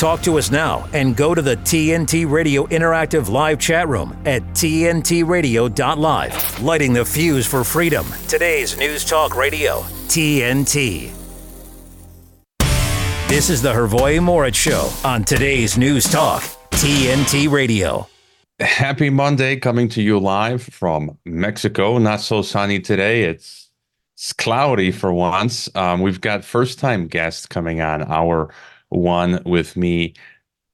Talk to us now and go to the TNT Radio Interactive Live chat room at TNTRadio.live. Lighting the fuse for freedom. Today's News Talk Radio, TNT. This is the Hrvoje Morić Show on today's News Talk, TNT Radio. Happy Monday, coming to you live from Mexico. Not so sunny today. It's it's cloudy for once. Um, we've got first time guests coming on our one with me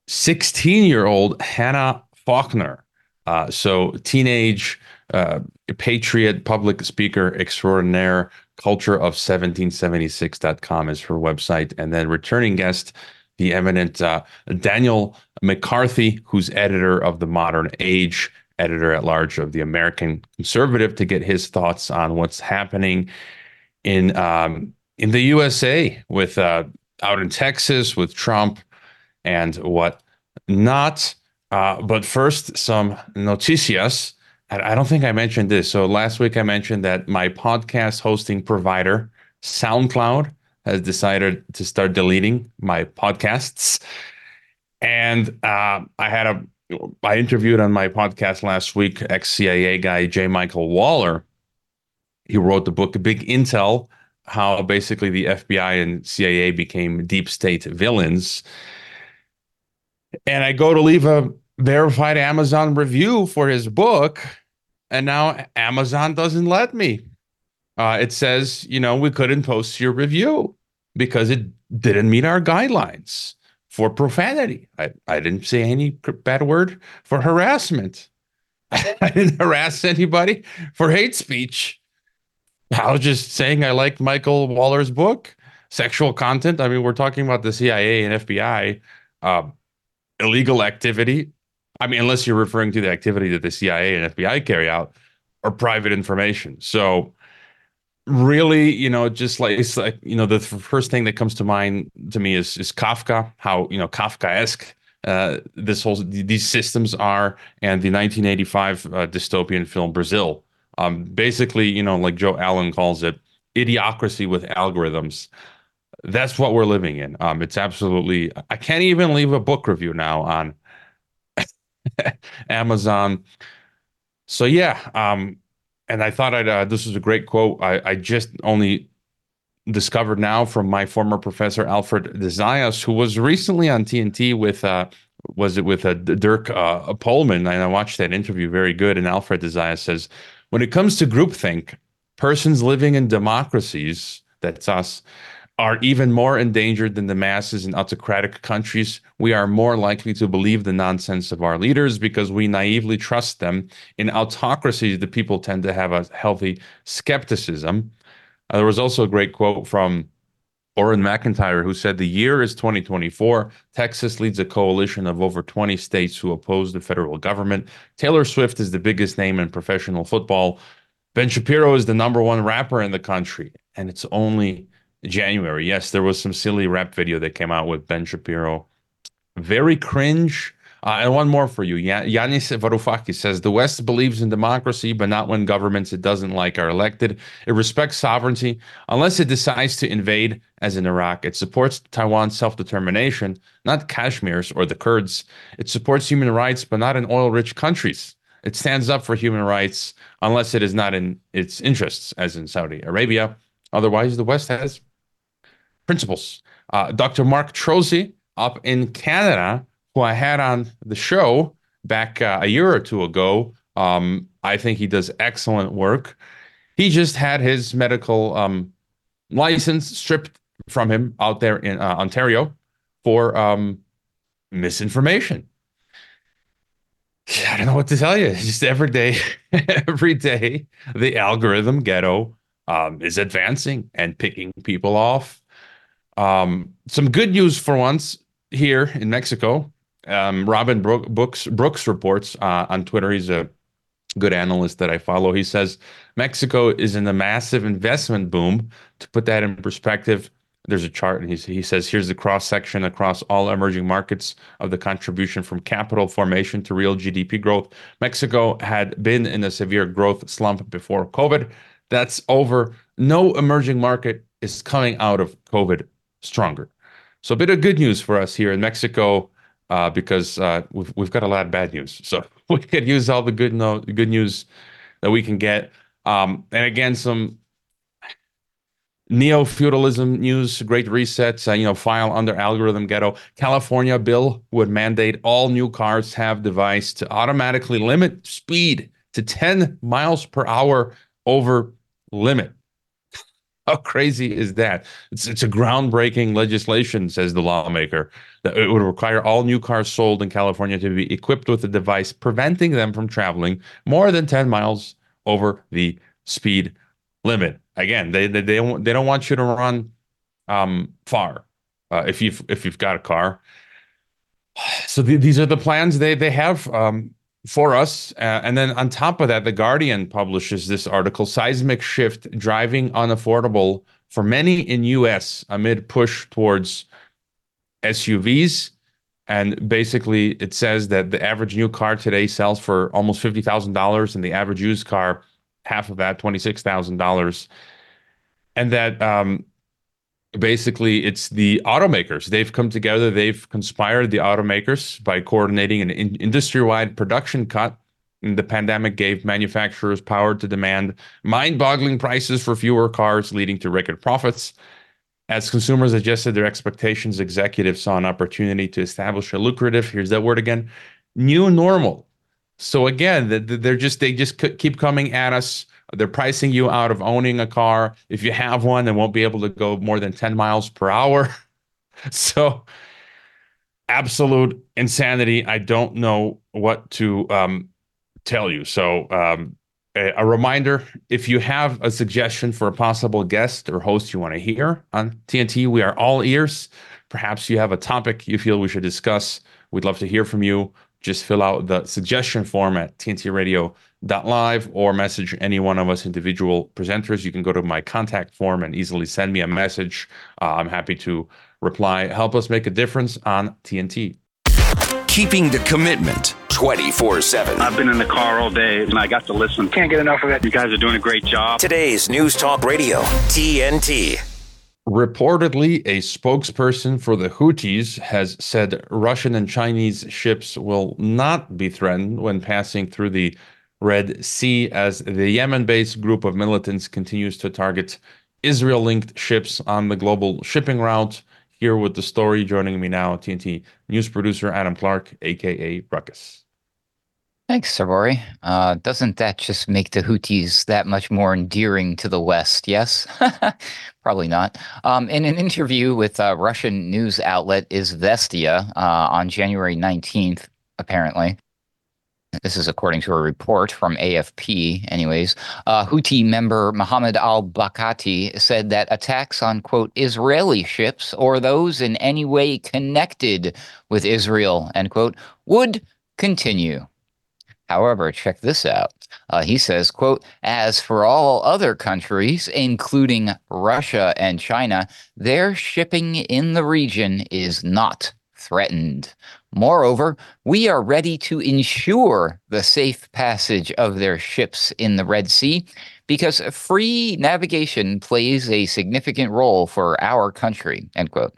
16 year old Hannah Faulkner. Uh, so, teenage uh, patriot, public speaker extraordinaire, culture of 1776.com is her website. And then returning guest, the eminent uh, Daniel McCarthy, who's editor of The Modern Age, editor at large of The American Conservative, to get his thoughts on what's happening in um, in the USA with uh, out in Texas with Trump and what not. Uh, but first, some noticias. I don't think I mentioned this. So last week I mentioned that my podcast hosting provider, SoundCloud, has decided to start deleting my podcasts. And uh, I had a, I interviewed on my podcast last week ex CIA guy J. Michael Waller. He wrote the book Big Intel how basically the FBI and CIA became deep state villains. And I go to leave a verified Amazon review for his book, and now Amazon doesn't let me. Uh, it says, you know, we couldn't post your review because it didn't meet our guidelines for profanity. I, I didn't say any bad word for harassment. I didn't harass anybody for hate speech. I was just saying I like Michael Waller's book, sexual content. I mean, we're talking about the CIA and FBI, uh, illegal activity. I mean, unless you're referring to the activity that the CIA and FBI carry out, or private information. So, really, you know, just like it's like you know, the first thing that comes to mind to me is is Kafka. How you know Kafkaesque uh, this whole these systems are, and the 1985 uh, dystopian film Brazil um, basically, you know, like Joe Allen calls it, idiocracy with algorithms. That's what we're living in. Um, it's absolutely. I can't even leave a book review now on Amazon. So yeah, um, and I thought I'd. Uh, this is a great quote. I, I just only discovered now from my former professor Alfred de Zayas, who was recently on TNT with uh, was it with uh, Dirk uh, Pohlmann, and I watched that interview. Very good. And Alfred de Zayas says when it comes to groupthink, persons living in democracies, that's us, are even more endangered than the masses in autocratic countries. We are more likely to believe the nonsense of our leaders because we naively trust them. In autocracies, the people tend to have a healthy skepticism. Uh, there was also a great quote from Auron MacIntyre, who said the year is 2024. Texas leads a coalition of over 20 states who oppose the federal government. Taylor Swift is the biggest name in professional football. Ben Shapiro is the number one rapper in the country, and it's only January. Yes, there was some silly rap video that came out with Ben Shapiro. Very cringe. Uh, and one more for you. Yanis Varoufakis says the West believes in democracy, but not when governments it doesn't like are elected. It respects sovereignty unless it decides to invade, as in Iraq. It supports Taiwan's self determination, not Kashmir's or the Kurds. It supports human rights, but not in oil rich countries. It stands up for human rights unless it is not in its interests, as in Saudi Arabia. Otherwise, the West has principles. Uh, Dr. Mark Trozzi up in Canada who I had on the show back uh, a year or two ago. Um, I think he does excellent work. He just had his medical um, license stripped from him out there in uh, Ontario for um, misinformation. I don't know what to tell you. just every day, every day, the algorithm ghetto um, is advancing and picking people off. Um, some good news for once here in Mexico um, Robin Brooks, Brooks reports uh, on Twitter. He's a good analyst that I follow. He says Mexico is in a massive investment boom. To put that in perspective, there's a chart, and he says here's the cross section across all emerging markets of the contribution from capital formation to real GDP growth. Mexico had been in a severe growth slump before COVID. That's over. No emerging market is coming out of COVID stronger. So a bit of good news for us here in Mexico uh, because uh, we've we've got a lot of bad news. So we could use all the good no good news that we can get. Um, and again, some neo feudalism news, great resets, uh, you know, file under algorithm ghetto. California bill would mandate all new cars have device to automatically limit speed to 10 miles per hour over limit. How crazy is that? It's it's a groundbreaking legislation, says the lawmaker, that it would require all new cars sold in California to be equipped with a device preventing them from traveling more than 10 miles over the speed limit. Again, they they they don't, they don't want you to run um, far uh, if you've if you've got a car. So the, these are the plans they they have um, for us. Uh, and then on top of that, the Guardian publishes this article: "Seismic shift driving unaffordable for many in U.S. amid push towards SUVs." And basically, it says that the average new car today sells for almost fifty thousand dollars, and the average used car half of that, $26,000. And that um, basically it's the automakers. They've come together, they've conspired, the automakers, by coordinating an in- industry wide production cut. And the pandemic gave manufacturers power to demand mind boggling prices for fewer cars, leading to record profits. As consumers adjusted their expectations, executives saw an opportunity to establish a lucrative, here's that word again, new normal so again, they're just they just keep coming at us. They're pricing you out of owning a car. If you have one, they won't be able to go more than 10 miles per hour. so absolute insanity. I don't know what to um, tell you. So um, a, a, reminder: if you have a suggestion for a possible guest or host you want to hear on TNT, we are all ears. Perhaps you have a topic you feel we should discuss. We'd love to hear from you just fill out the suggestion form at tntradio.live or message any one of us individual presenters. You can go to my contact form and easily send me a message. Uh, I'm happy to reply. Help us make a difference on TNT. Keeping the commitment 24 7. I've been in the car all day and I got to listen. Can't get enough of it. You guys are doing a great job. Today's News Talk Radio, TNT. Reportedly, a spokesperson for the Houthis has said Russian and Chinese ships will not be threatened when passing through the Red Sea as the Yemen based group of militants continues to target Israel linked ships on the global shipping route. Here with the story, joining me now, TNT news producer Adam Clark, aka Ruckus. Thanks, Sabori. Uh, doesn't that just make the Houthis that much more endearing to the West? Yes? Probably not. Um, in an interview with a Russian news outlet Izvestia uh, on January 19th, apparently, this is according to a report from AFP, anyways. Uh, Houthi member Mohammed al Bukhaiti said that attacks on, quote, Israeli ships or those in any way connected with Israel, end quote, would continue. However, check this out. Uh, he says, quote, as for all other countries, including Russia and China, their shipping in the region is not threatened. Moreover, we are ready to ensure the safe passage of their ships in the Red Sea because free navigation plays a significant role for our country, end quote.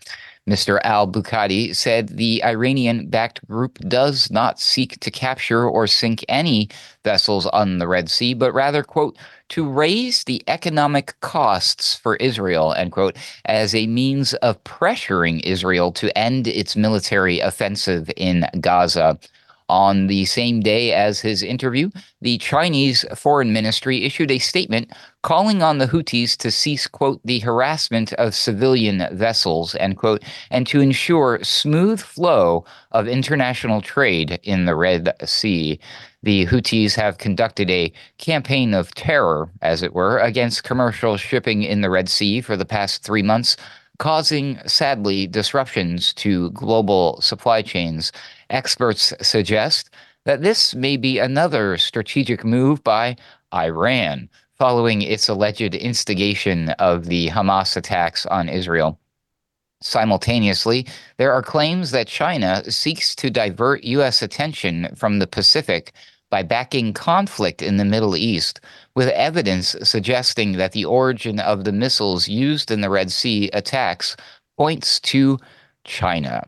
Mr. al Bukhaiti said the Iranian backed group does not seek to capture or sink any vessels on the Red Sea, but rather, quote, to raise the economic costs for Israel, end quote, as a means of pressuring Israel to end its military offensive in Gaza. On the same day as his interview, the Chinese foreign ministry issued a statement calling on the Houthis to cease, quote, the harassment of civilian vessels, end quote, and to ensure smooth flow of international trade in the Red Sea. The Houthis have conducted a campaign of terror, as it were, against commercial shipping in the Red Sea for the past three months, causing, sadly, disruptions to global supply chains. Experts suggest that this may be another strategic move by Iran following its alleged instigation of the Hamas attacks on Israel. Simultaneously, there are claims that China seeks to divert U.S. attention from the Pacific by backing conflict in the Middle East, with evidence suggesting that the origin of the missiles used in the Red Sea attacks points to China.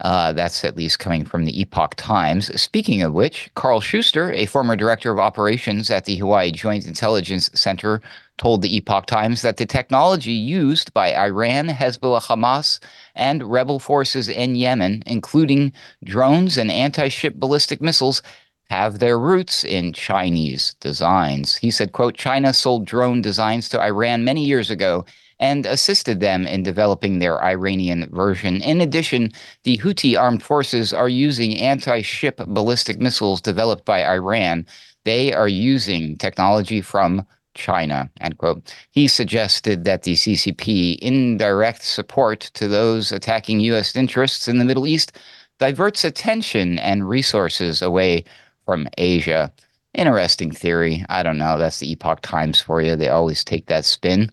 Uh, that's at least coming from the Epoch Times. Speaking of which, Carl Schuster, a former director of operations at the Hawaii Joint Intelligence Center, told the Epoch Times that the technology used by Iran, Hezbollah, Hamas, and rebel forces in Yemen, including drones and anti ship ballistic missiles, have their roots in Chinese designs. He said, quote, China sold drone designs to Iran many years ago and assisted them in developing their Iranian version. In addition, the Houthi armed forces are using anti ship ballistic missiles developed by Iran. They are using technology from China. End quote. He suggested that the CCP, in direct support to those attacking U.S. interests in the Middle East, diverts attention and resources away from Asia. Interesting theory. I don't know. That's the Epoch Times for you. They always take that spin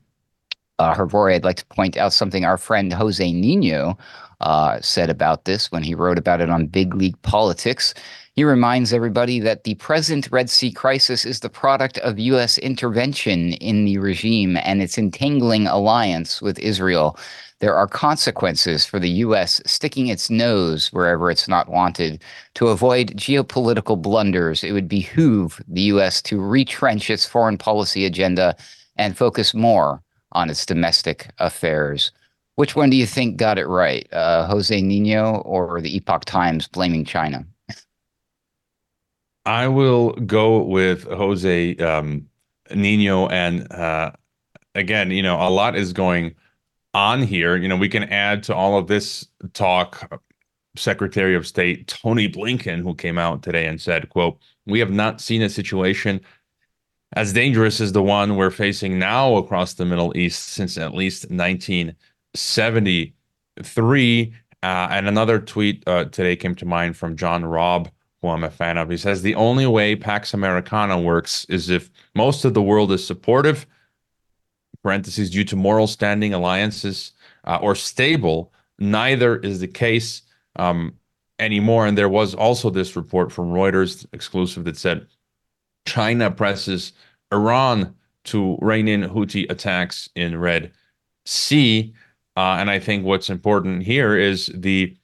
uh, I'd like to point out something our friend Jose Nino uh, said about this when he wrote about it on Big League Politics. He reminds everybody that the present Red Sea crisis is the product of U.S. intervention in the regime and its entangling alliance with Israel. There are consequences for the U.S. sticking its nose wherever it's not wanted. To avoid geopolitical blunders, it would behoove the U.S. to retrench its foreign policy agenda and focus more on its domestic affairs. Which one do you think got it right, uh, Jose Nino or the Epoch Times blaming China? I will go with Jose um, Nino. And uh, again, you know, a lot is going on here. You know, we can add to all of this talk Secretary of State Tony Blinken, who came out today and said, quote, we have not seen a situation as dangerous as the one we're facing now across the Middle East since at least 1973. Uh, and another tweet uh, today came to mind from John Robb, who I'm a fan of. He says the only way Pax Americana works is if most of the world is supportive, parentheses, due to moral standing alliances, uh, or stable. Neither is the case um, anymore. And there was also this report from Reuters exclusive that said China presses Iran to rein in Houthi attacks in Red Sea. Uh, and I think what's important here is the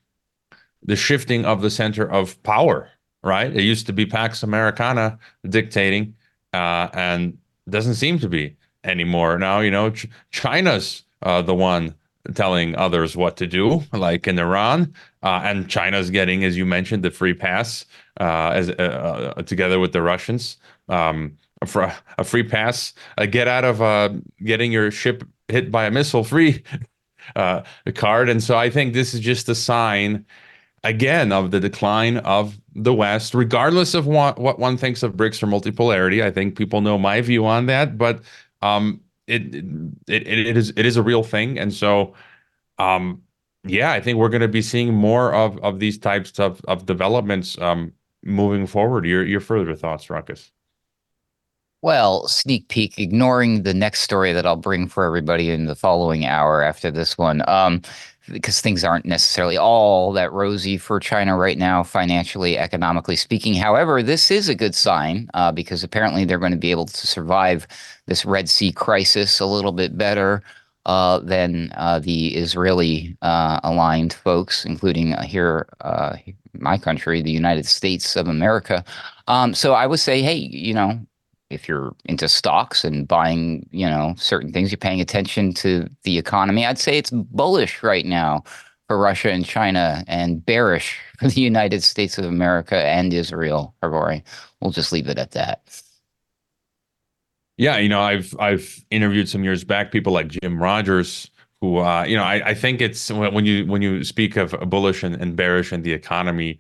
the shifting of the center of power. Right? It used to be Pax Americana dictating, uh, and doesn't seem to be anymore. Now you know Ch- China's uh, the one telling others what to do, like in Iran, uh, and China's getting, as you mentioned, the free pass uh, as uh, uh, together with the Russians. Um, a, a free pass, a get out of uh, getting your ship hit by a missile free uh, card. And so I think this is just a sign, again, of the decline of the West, regardless of what, what one thinks of BRICS or multipolarity. I think people know my view on that, but um, it, it, it is it is a real thing. And so, um, yeah, I think we're going to be seeing more of, of these types of, of developments um, moving forward. Your your further thoughts, Ruckus? Well, sneak peek, ignoring the next story that I'll bring for everybody in the following hour after this one, um, because things aren't necessarily all that rosy for China right now, financially, economically speaking. However, this is a good sign uh, because apparently they're going to be able to survive this Red Sea crisis a little bit better. Uh, than uh, the Israeli uh, aligned folks, including uh, here, uh, my country, the United States of America. Um, so I would say, hey, you know, if you're into stocks and buying, you know, certain things, you're paying attention to the economy. I'd say it's bullish right now for Russia and China and bearish for the United States of America and Israel, Hrvoje. We'll just leave it at that. Yeah, you know, I've I've interviewed some years back people like Jim Rogers, who uh, you know, I, I think it's when you when you speak of bullish and, and bearish in the economy,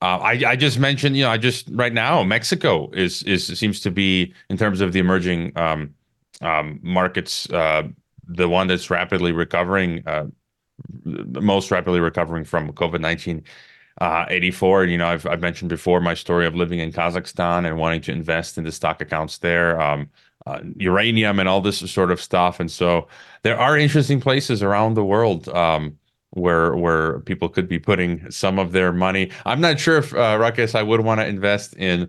uh, I, I just mentioned, you know, I just right now Mexico is is seems to be in terms of the emerging um, um, markets uh, the one that's rapidly recovering, uh, most rapidly recovering from COVID nineteen. Uh, 84. You know, I've I've mentioned before my story of living in Kazakhstan and wanting to invest in the stock accounts there, um, uh, uranium and all this sort of stuff. And so there are interesting places around the world um, where where people could be putting some of their money. I'm not sure if uh, Ruckus, I would want to invest in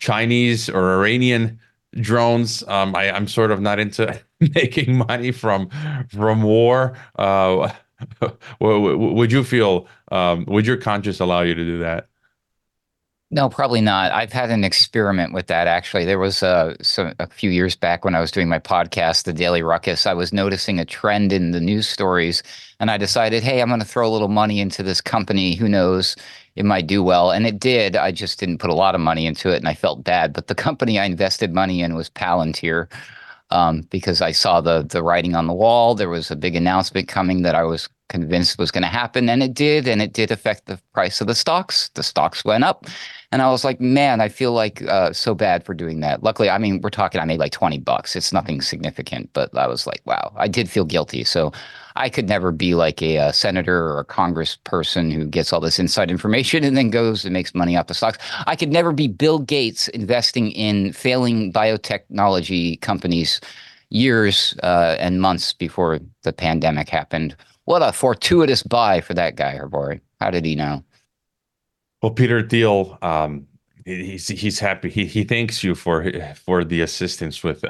Chinese or Iranian drones. Um, I, am sort of not into making money from from war. Uh, would you feel? Um, would your conscience allow you to do that? No, probably not. I've had an experiment with that actually. There was a, so, a few years back when I was doing my podcast, The Daily Ruckus, I was noticing a trend in the news stories and I decided, hey, I'm going to throw a little money into this company. Who knows? It might do well. And it did. I just didn't put a lot of money into it and I felt bad. But the company I invested money in was Palantir um, because I saw the the writing on the wall. There was a big announcement coming that I was convinced was going to happen, and it did, and it did affect the price of the stocks. The stocks went up, and I was like, man, I feel like uh, so bad for doing that. Luckily, I mean, we're talking, I made like 20 bucks. It's nothing significant, but I was like, wow, I did feel guilty. So I could never be like a, a senator or a congressperson who gets all this inside information and then goes and makes money off the stocks. I could never be Bill Gates investing in failing biotechnology companies years uh, and months before the pandemic happened. What a fortuitous buy for that guy, Hrvoje. How did he know? Well, Peter Thiel, um, he's he's happy. He he thanks you for for the assistance with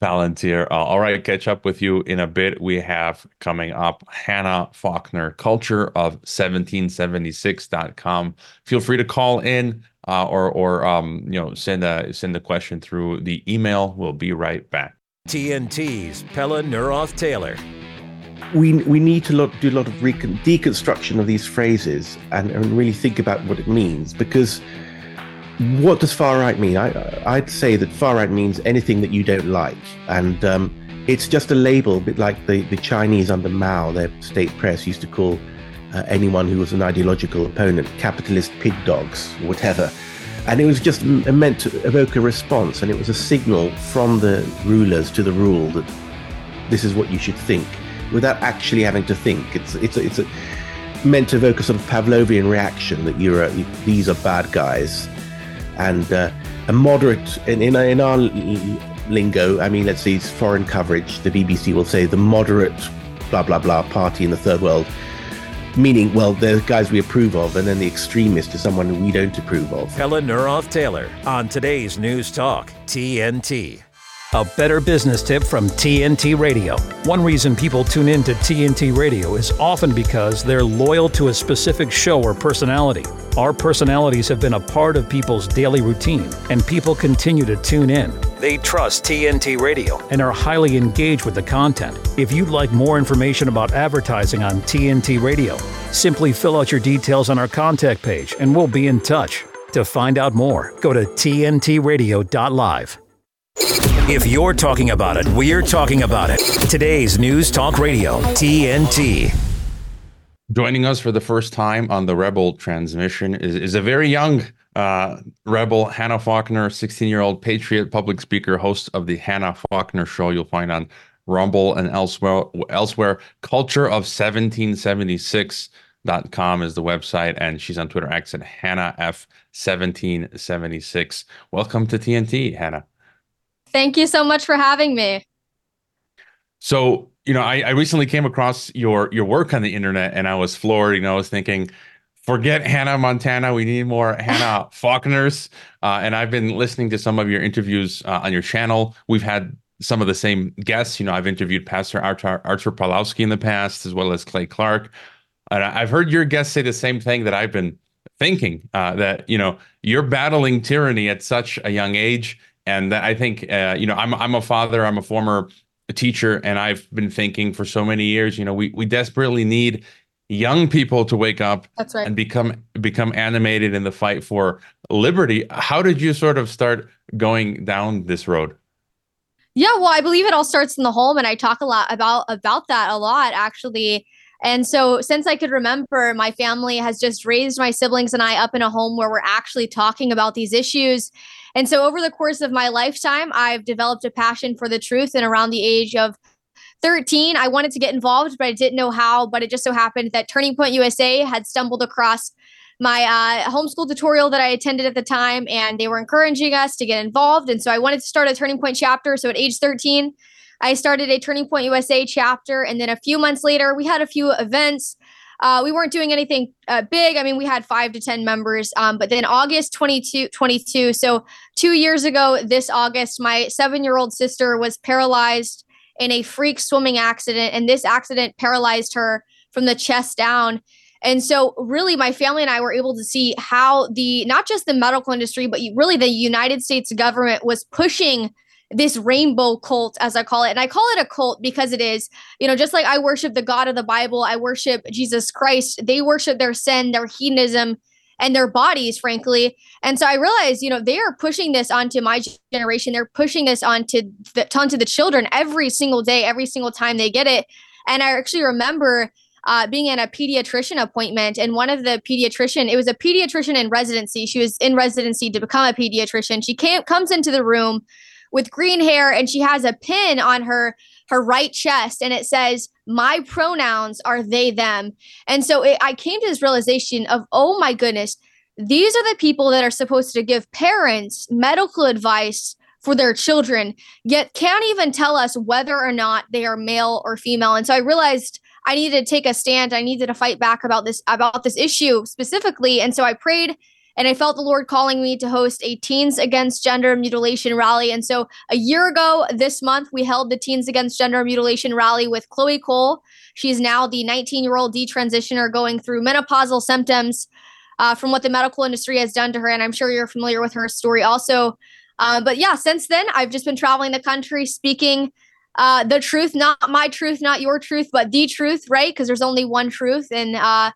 Palantir. Uh, all right, catch up with you in a bit. We have coming up Hannah Faulkner, culture of 1776.com. Feel free to call in uh, or or um, you know send a send a question through the email. We'll be right back. TNT's Pelle Neroth Taylor we we need to do a lot of recon- deconstruction of these phrases and, and really think about what it means because what does far right mean? I, I'd say that far right means anything that you don't like, and um, it's just a label, a bit like the, the Chinese under Mao, their state press used to call uh, anyone who was an ideological opponent capitalist pig dogs, or whatever. And it was just meant to evoke a response, and it was a signal from the rulers to the rule that this is what you should think without actually having to think. It's it's it's a, meant to evoke a sort of Pavlovian reaction that you're a, these are bad guys, and uh, a moderate in in, in our lingo. I mean, let's see, it's foreign coverage. The BBC will say the moderate blah blah blah party in the third world. Meaning, well, the guys we approve of, and then the extremist is someone we don't approve of. Pelle Neroth Taylor on today's News Talk, TNT. A better business tip from TNT Radio. One reason people tune in to TNT Radio is often because they're loyal to a specific show or personality. Our personalities have been a part of people's daily routine, and people continue to tune in. They trust TNT Radio and are highly engaged with the content. If you'd like more information about advertising on TNT Radio, simply fill out your details on our contact page and we'll be in touch. To find out more, go to tntradio.live. If you're talking about it, we're talking about it. Today's News Talk Radio, TNT. Joining us for the first time on the Rebel transmission is, is a very young uh, Rebel, Hannah Faulkner, 16 year old patriot, public speaker, host of the Hannah Faulkner Show. You'll find on Rumble and elsewhere. Elsewhere, culture of 1776.com is the website, and she's on Twitter at Hannah F1776. Welcome to TNT, Hannah. Thank you so much for having me. So, you know, I, I recently came across your your work on the internet and I was floored. You know, I was thinking, forget Hannah Montana. We need more Hannah Faulkners. Uh, and I've been listening to some of your interviews uh, on your channel. We've had some of the same guests. You know, I've interviewed Pastor Artur, Artur Pawlowski in the past, as well as Clay Clark. And I've heard your guests say the same thing that I've been thinking uh, that, you know, you're battling tyranny at such a young age and I think uh, you know I'm I'm a father, I'm a former teacher, and I've been thinking for so many years, you know, we we desperately need young people to wake up That's right. and become become animated in the fight for liberty. How did you sort of start going down this road? Yeah, well, I believe it all starts in the home, and I talk a lot about about that a lot actually. And so, since I could remember, my family has just raised my siblings and I up in a home where we're actually talking about these issues. And so, over the course of my lifetime, I've developed a passion for the truth. And around the age of 13, I wanted to get involved, but I didn't know how. But it just so happened that Turning Point USA had stumbled across my uh, homeschool tutorial that I attended at the time, and they were encouraging us to get involved. And so I wanted to start a Turning Point chapter. So at age 13, I started a Turning Point USA chapter. And then a few months later, we had a few events. Uh, we weren't doing anything uh, big. I mean, we had five to 10 members. Um, but then August 22, 22, so two years ago this August, my seven year old sister was paralyzed in a freak swimming accident. And this accident paralyzed her from the chest down. And so, really, my family and I were able to see how the not just the medical industry, but really the United States government was pushing this rainbow cult, as I call it. And I call it a cult because it is, you know, just like I worship the God of the Bible, I worship Jesus Christ. They worship their sin, their hedonism, and their bodies, frankly. And so I realized, you know, they are pushing this onto my generation. They're pushing this onto the onto the children every single day, every single time they get it. And I actually remember uh, being in a pediatrician appointment, and one of the pediatrician, it was a pediatrician in residency. She was in residency to become a pediatrician. She came comes into the room with green hair and she has a pin on her her right chest and it says my pronouns are they them. And so it, i came to this realization of oh my goodness these are the people that are supposed to give parents medical advice for their children yet can't even tell us whether or not they are male or female. And so i realized i needed to take a stand. I needed to fight back about this about this issue specifically. And so i prayed and I felt the Lord calling me to host a Teens Against Gender Mutilation rally. And so a year ago this month, we held the Teens Against Gender Mutilation rally with Chloe Cole. She's now the 19 year old detransitioner going through menopausal symptoms uh, from what the medical industry has done to her. And I'm sure you're familiar with her story also. Uh, but yeah, since then, I've just been traveling the country speaking uh, the truth, not my truth, not your truth, but the truth, right? Because there's only one truth. And uh,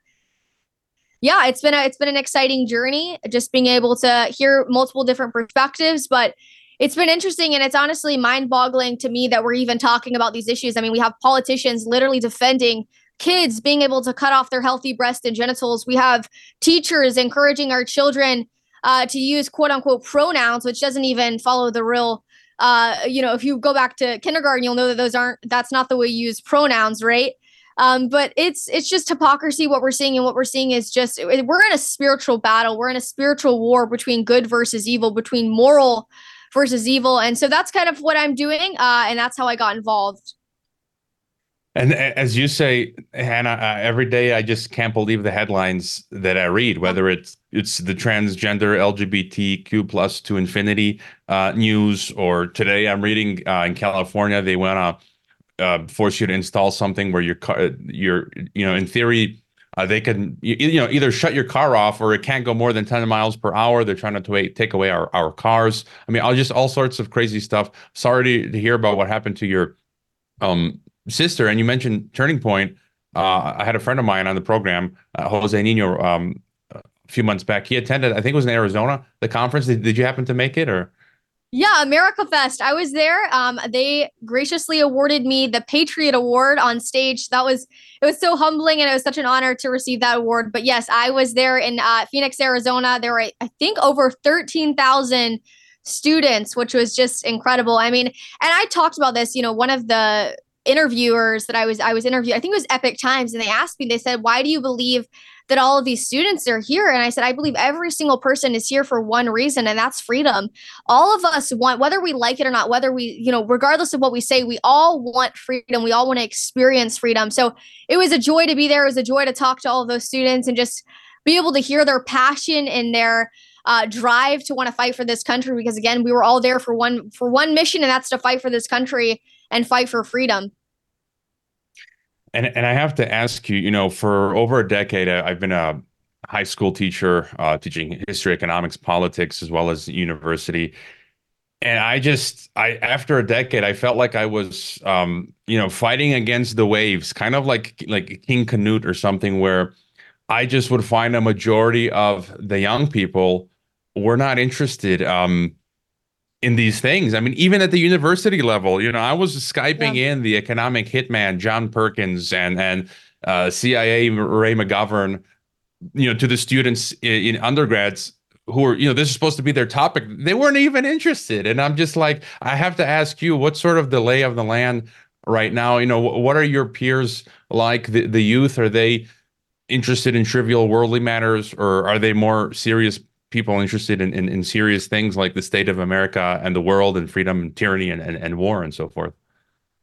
yeah, it's been a it's been an exciting journey, just being able to hear multiple different perspectives, but it's been interesting and it's honestly mind-boggling to me that we're even talking about these issues. I mean, we have politicians literally defending kids being able to cut off their healthy breast and genitals. We have teachers encouraging our children uh, to use quote unquote pronouns, which doesn't even follow the real. Uh, you know, if you go back to kindergarten, you'll know that those aren't. That's not the way you use pronouns, right? Um, but it's it's just hypocrisy what we're seeing, and what we're seeing is just we're in a spiritual battle. We're in a spiritual war between good versus evil, between moral versus evil, and so that's kind of what I'm doing, uh, and that's how I got involved. And as you say, Hannah, uh, every day I just can't believe the headlines that I read. Whether it's it's the transgender LGBTQ plus to infinity uh, news, or today I'm reading uh, in California they went on uh, force you to install something where your car, your you know, in theory, uh, they can you, you, know either shut your car off or it can't go more than 10 miles per hour. They're trying to take away our, our cars. I mean, all just all sorts of crazy stuff. Sorry to, to hear about what happened to your um, sister. And you mentioned Turning Point. Uh, I had a friend of mine on the program, uh, Jose Nino, um, a few months back. He attended, I think it was in Arizona, the conference. Did, did you happen to make it or? Yeah, America Fest. I was there. Um, they graciously awarded me the Patriot Award on stage. That was it was so humbling and it was such an honor to receive that award. But yes, I was there in uh, Phoenix, Arizona. There were I think over thirteen thousand students, which was just incredible. I mean, and I talked about this. You know, one of the interviewers that I was I was interviewed, I think it was Epoch Times, and they asked me. They said, "Why do you believe?" That all of these students are here. And I said, I believe every single person is here for one reason, and that's freedom. All of us want, whether we like it or not, whether we, you know, regardless of what we say, we all want freedom. We all want to experience freedom. So it was a joy to be there. It was a joy to talk to all of those students and just be able to hear their passion and their uh, drive to want to fight for this country because again we were all there for one for one mission and that's to fight for this country and fight for freedom and and I have to ask you, you know, for over a decade, I've been a high school teacher, uh, teaching history, economics, politics, as well as university. And I just, I after a decade, I felt like I was, um, you know, fighting against the waves, kind of like like King Canute or something, where I just would find a majority of the young people were not interested. Um, in these things. I mean, even at the university level, you know, I was skyping yeah. in the economic hitman John Perkins and and uh, CIA Ray McGovern, you know, to the students in, in undergrads who are, you know, this is supposed to be their topic. They weren't even interested, and I'm just like, I have to ask you, what sort of delay of the land right now? You know, what are your peers like? The the youth are they interested in trivial worldly matters, or are they more serious people interested in, in, in, serious things like the state of America and the world and freedom and tyranny and, and, and war and so forth.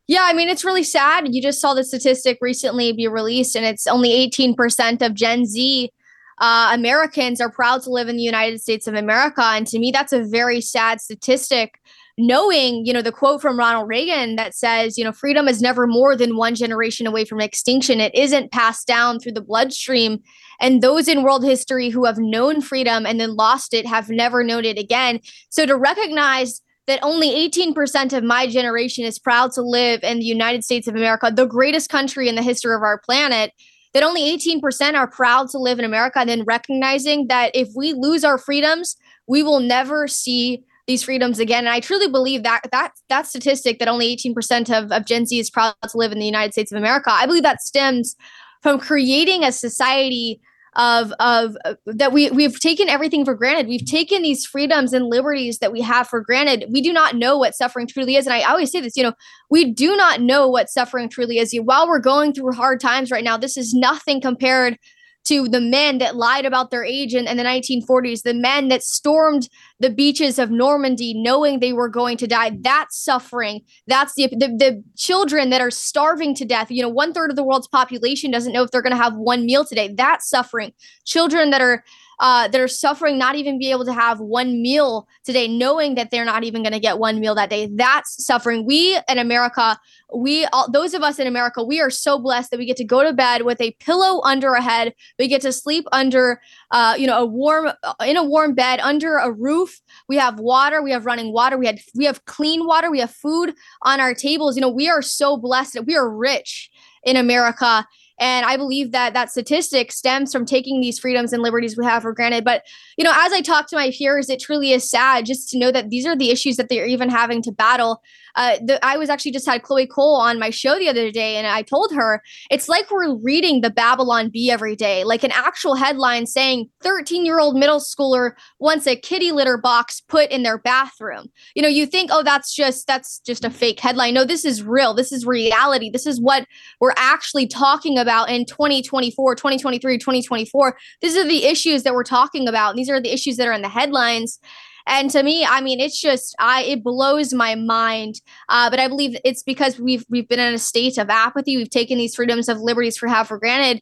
Yeah, I mean, it's really sad. You just saw the statistic recently be released, and it's only 18% of Gen Z uh, Americans are proud to live in the United States of America. And to me, that's a very sad statistic knowing, you know, the quote from Ronald Reagan that says, you know, freedom is never more than one generation away from extinction. It isn't passed down through the bloodstream. And those in world history who have known freedom and then lost it have never known it again. So to recognize that only 18% of my generation is proud to live in the United States of America, the greatest country in the history of our planet, that only 18% are proud to live in America, and then recognizing that if we lose our freedoms, we will never see these freedoms again. And I truly believe that that that statistic that only 18% of, of Gen Z is proud to live in the United States of America, I believe that stems from creating a society of of that we we've taken everything for granted. We've taken these freedoms and liberties that we have for granted. We do not know what suffering truly is, and I always say this. You know, we do not know what suffering truly is. While we're going through hard times right now, this is nothing compared to the men that lied about their age in, in, the 1940s, the men that stormed the beaches of Normandy knowing they were going to die. That's suffering. That's the, the, the children that are starving to death. You know, one third of the world's population doesn't know if they're going to have one meal today. That's suffering. Children that are uh, that are suffering not even be able to have one meal today, knowing that they're not even going to get one meal that day. That's suffering. We in America, we all those of us in America, we are so blessed that we get to go to bed with a pillow under our head. We get to sleep under, uh, you know, a warm uh, in a warm bed under a roof. We have water. We have running water. We had we have clean water. We have food on our tables. You know, we are so blessed we are rich in America and I believe that that statistic stems from taking these freedoms and liberties we have for granted. But, you know, as I talk to my peers, it truly is sad just to know that these are the issues that they're even having to battle uh, the, I was actually just had Chloe Cole on my show the other day, and I told her it's like we're reading the Babylon Bee every day, like an actual headline saying 13 year old middle schooler wants a kitty litter box put in their bathroom. You know, you think, oh, that's just that's just a fake headline. No, this is real. This is reality. This is what we're actually talking about in 2024, 2023, 2024. These are the issues that we're talking about. And these are the issues that are in the headlines. And to me, I mean, it's just I it blows my mind. Uh, but I believe it's because we've we've been in a state of apathy. We've taken these freedoms of liberties for have for granted.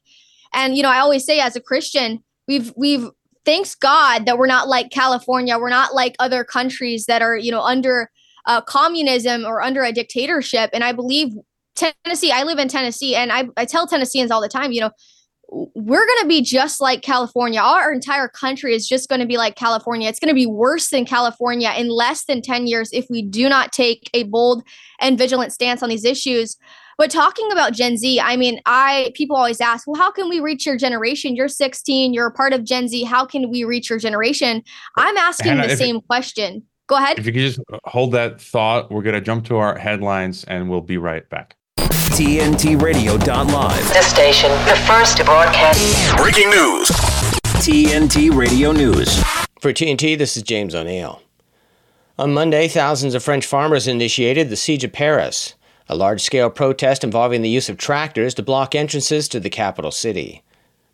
And you know, I always say as a Christian, we've we've thanks God that we're not like California. We're not like other countries that are you know under uh, communism or under a dictatorship. And I believe Tennessee. I live in Tennessee, and I I tell Tennesseans all the time, you know we're going to be just like California. Our entire country is just going to be like California. It's going to be worse than California in less than 10 years if we do not take a bold and vigilant stance on these issues. But talking about Gen Z, I mean, I people always ask, well, how can we reach your generation? You're 16, you're a part of Gen Z. How can we reach your generation? I'm asking Hannah, the same question. Go ahead. If you could just hold that thought, we're going to jump to our headlines and we'll be right back. TNTRadio.live. This station, the first to broadcast. Breaking news. TNT Radio News. For TNT, this is James O'Neill. On Monday, thousands of French farmers initiated the Siege of Paris, a large scale protest involving the use of tractors to block entrances to the capital city.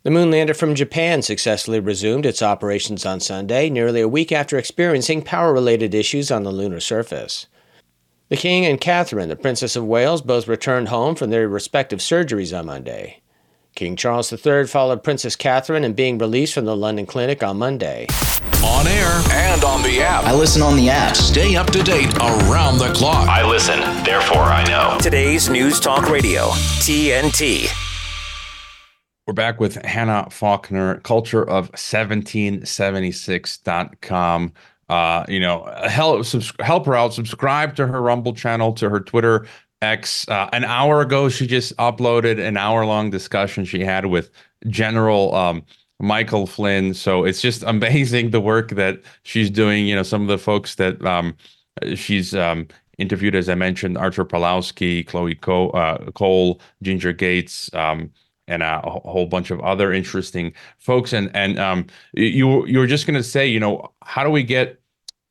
The moonlander from Japan successfully resumed its operations on Sunday, nearly a week after experiencing power related issues on the lunar surface. The King and Catherine, the Princess of Wales, both returned home from their respective surgeries on Monday. King Charles III followed Princess Catherine in being released from the London clinic on Monday. On air and on the app. I listen on the app. Stay up to date around the clock. I listen, therefore I know. Today's News Talk Radio, TNT. We're back with Hannah Faulkner, culture of 1776.com uh, you know, help subs- help her out. Subscribe to her Rumble channel, to her Twitter X. Uh, an hour ago, she just uploaded an hour long discussion she had with General um, Michael Flynn. So it's just amazing the work that she's doing. You know, some of the folks that um, she's um, interviewed, as I mentioned, Arthur Pawlowski, Chloe Cole, uh, Cole Ginger Gates. Um, and a, a, whole bunch of other interesting folks. And and um, you you were just going to say, you know, how do we get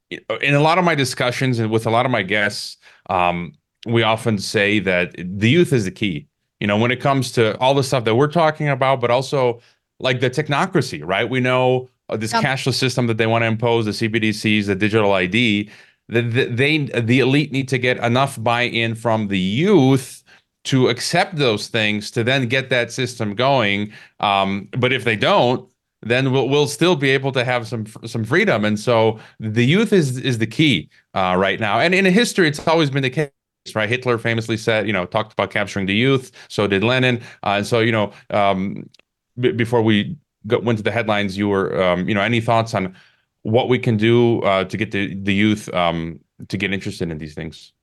in a lot of my discussions and with a lot of my guests, um, we often say that the youth is the key. You know, when it comes to all the stuff that we're talking about, but also like the technocracy, right? We know uh, this yep. cashless system that they want to impose, the CBDCs, the digital ID. That the, they the elite need to get enough buy-in from the youth to accept those things to then get that system going. Um, but if they don't, then we'll we'll still be able to have some some freedom. And so the youth is is the key uh, right now. And in history, it's always been the case. Right, Hitler famously said, you know, talked about capturing the youth. So did Lenin. Uh, and so, you know, um, b- before we got, went to the headlines, you were, um, you know, any thoughts on what we can do uh, to get the the youth um, to get interested in these things?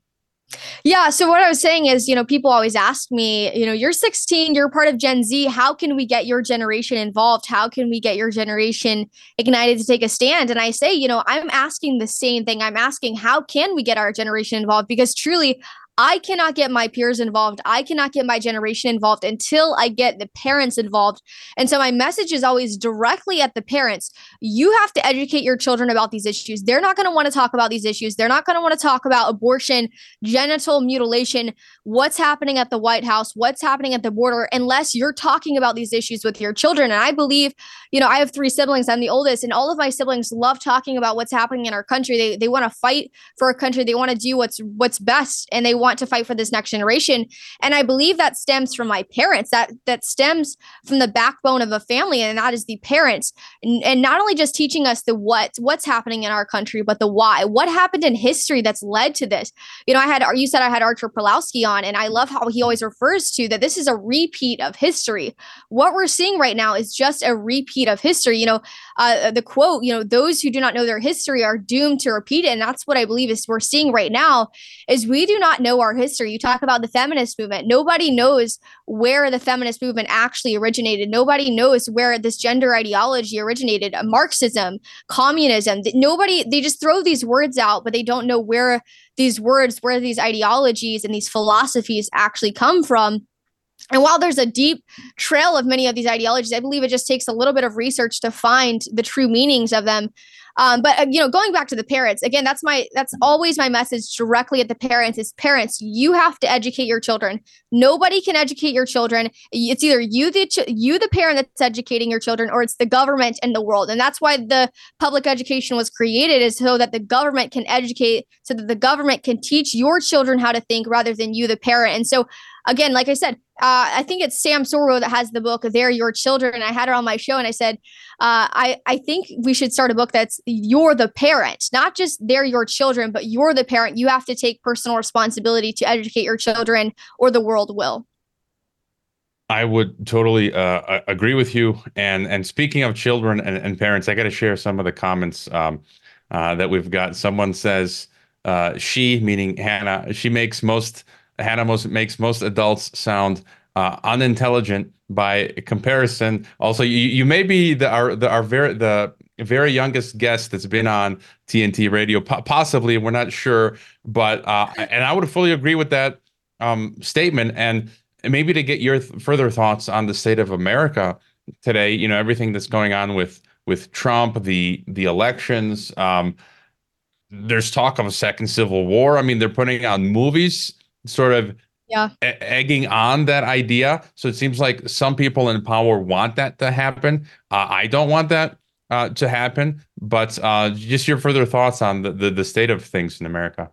Yeah. So what I was saying is, you know, people always ask me, you know, you're 16, you're part of Gen Z. How can we get your generation involved? How can we get your generation ignited to take a stand? And I say, you know, I'm asking the same thing. I'm asking, how can we get our generation involved? Because truly, I cannot get my peers involved. I cannot get my generation involved until I get the parents involved. And so my message is always directly at the parents. You have to educate your children about these issues. They're not going to want to talk about these issues. They're not going to want to talk about abortion, genital mutilation, what's happening at the White House, what's happening at the border, unless you're talking about these issues with your children. And I believe, you know, I have three siblings. I'm the oldest, and all of my siblings love talking about what's happening in our country. They they want to fight for a country. They want to do what's what's best, and they want to fight for this next generation. And I believe that stems from my parents. That that stems from the backbone of a family, and that is the parents. And, not only just teaching us the what, what's happening in our country, but the why. What happened in history that's led to this? You know, I had you said I had Artur Pawlowski on, and I love how he always refers to that this is a repeat of history. What we're seeing right now is just a repeat of history. You know, uh, the quote, you know, those who do not know their history are doomed to repeat it. And that's what I believe is we're seeing right now is we do not know our history. You talk about the feminist movement. Nobody knows where the feminist movement actually originated. Nobody knows where this gender ideology originated. Uh, Marxism, communism. Nobody, they just throw these words out, but they don't know where these words, where these ideologies and these philosophies actually come from. And while there's a deep trail of many of these ideologies, I believe it just takes a little bit of research to find the true meanings of them. Um, but uh, you know, going back to the parents again, that's my that's always my message directly at the parents is parents, you have to educate your children. Nobody can educate your children. It's either you the ch- you the parent that's educating your children, or it's the government and the world. And that's why the public education was created is so that the government can educate, so that the government can teach your children how to think rather than you the parent. And so again, like I said, uh, I think it's Sam Sorbo that has the book "They're Your Children." I had her on my show, and I said, uh, I I think we should start a book that's you're the parent, not just they're your children, but you're the parent. You have to take personal responsibility to educate your children, or the world will. I would totally uh, agree with you. And and speaking of children and, and parents, I got to share some of the comments um, uh, that we've got. Someone says uh, she, meaning Hannah, she makes most Hannah most makes most adults sound uh, unintelligent by comparison. Also, you, you may be the our the our very the very youngest guest that's been on TNT Radio, po- possibly. We're not sure, but uh, and I would fully agree with that um, statement. And maybe to get your th- further thoughts on the state of America today, you know, everything that's going on with with Trump, the the elections. Um, there's talk of a second civil war. I mean, they're putting out movies sort of yeah. egging on that idea. So it seems like some people in power want that to happen. Uh, i don't want that uh, to happen but uh, just your further thoughts on the, the, the state of things in america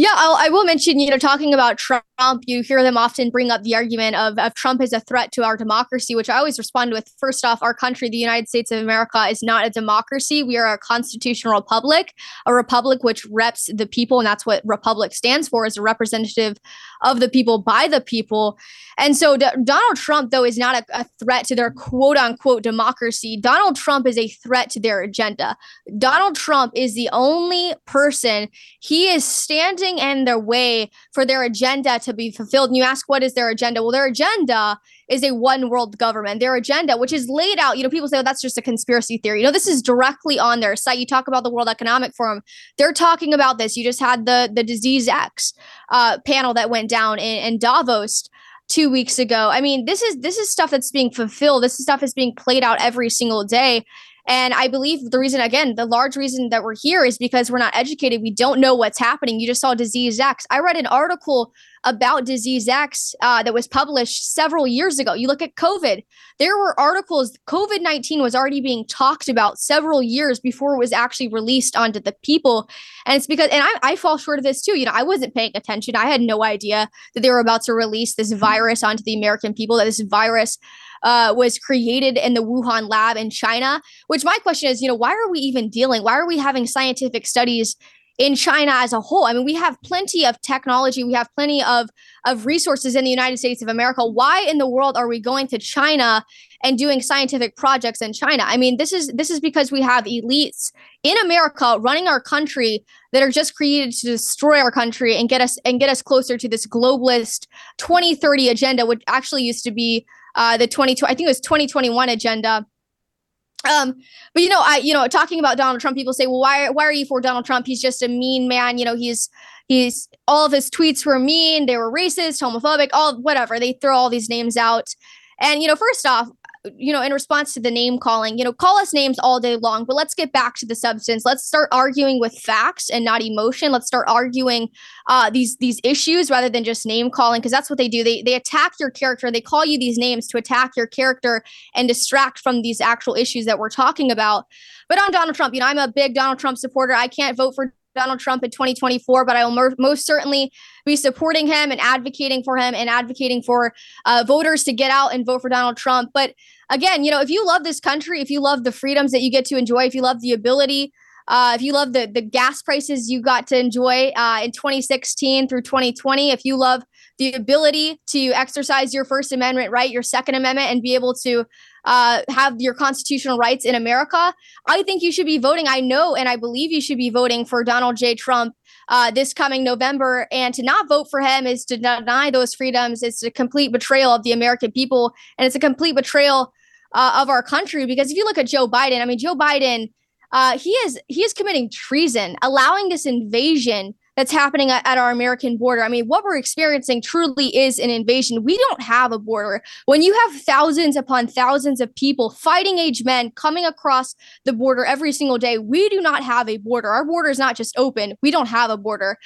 yeah, I'll, I will mention, you know, talking about Trump, you hear them often bring up the argument of, of Trump is a threat to our democracy, which I always respond with first off, our country, the United States of America, is not a democracy. We are a constitutional republic, a republic which reps the people. And that's what republic stands for, is a representative of the people by the people. And so D- Donald Trump, though, is not a, a threat to their quote unquote democracy. Donald Trump is a threat to their agenda. Donald Trump is the only person, he is standing in their way for their agenda to be fulfilled. And you ask, what is their agenda? Well, their agenda is a one world government. Their agenda, which is laid out, you know, people say, oh, that's just a conspiracy theory. You know, this is directly on their site. You talk about the World Economic Forum. They're talking about this. You just had the the Disease X uh, panel that went down in, in Davos two weeks ago. I mean, this is this is stuff that's being fulfilled. This is stuff is being played out every single day. And I believe the reason, again, the large reason that we're here is because we're not educated. We don't know what's happening. You just saw disease X. I read an article about disease X uh, that was published several years ago. You look at COVID, there were articles, COVID 19 was already being talked about several years before it was actually released onto the people. And it's because, and I, I fall short of this too. You know, I wasn't paying attention. I had no idea that they were about to release this virus onto the American people, that this virus uh, was created in the Wuhan lab in China. Which my question is, you know, why are we even dealing? Why are we having scientific studies in China as a whole? I mean, we have plenty of technology, we have plenty of of resources in the United States of America. Why in the world are we going to China and doing scientific projects in China? I mean, this is this is because we have elites in America running our country that are just created to destroy our country and get us and get us closer to this globalist 2030 agenda, which actually used to be uh, the 20 I think it was 2021 agenda. Um, but you know, I you know, talking about Donald Trump, people say, well, why why are you for Donald Trump? He's just a mean man. You know, he's he's all of his tweets were mean, they were racist, homophobic, all whatever. They throw all these names out. And you know, first off, you know, in response to the name calling, you know, call us names all day long, but let's get back to the substance. Let's start arguing with facts and not emotion. Let's start arguing uh, these these issues rather than just name calling, because that's what they do. They they attack your character. They call you these names to attack your character and distract from these actual issues that we're talking about. But on Donald Trump, you know, I'm a big Donald Trump supporter. I can't vote for Donald Trump in 2024, but I will most certainly be supporting him and advocating for him and advocating for uh, voters to get out and vote for Donald Trump. But again, you know, if you love this country, if you love the freedoms that you get to enjoy, if you love the ability, uh, if you love the the gas prices you got to enjoy uh, in 2016 through 2020, if you love the ability to exercise your First Amendment right, your Second Amendment, and be able to uh, have your constitutional rights in America, I think you should be voting. I know and I believe you should be voting for Donald J. Trump uh, this coming November. And to not vote for him is to deny those freedoms. It's a complete betrayal of the American people, and it's a complete betrayal uh, of our country. Because if you look at Joe Biden, I mean, Joe Biden. Uh, he is he is committing treason, allowing this invasion that's happening at, our American border. I mean, what we're experiencing truly is an invasion. We don't have a border. When you have thousands upon thousands of people, fighting age men coming across the border every single day, we do not have a border. Our border is not just open, we don't have a border.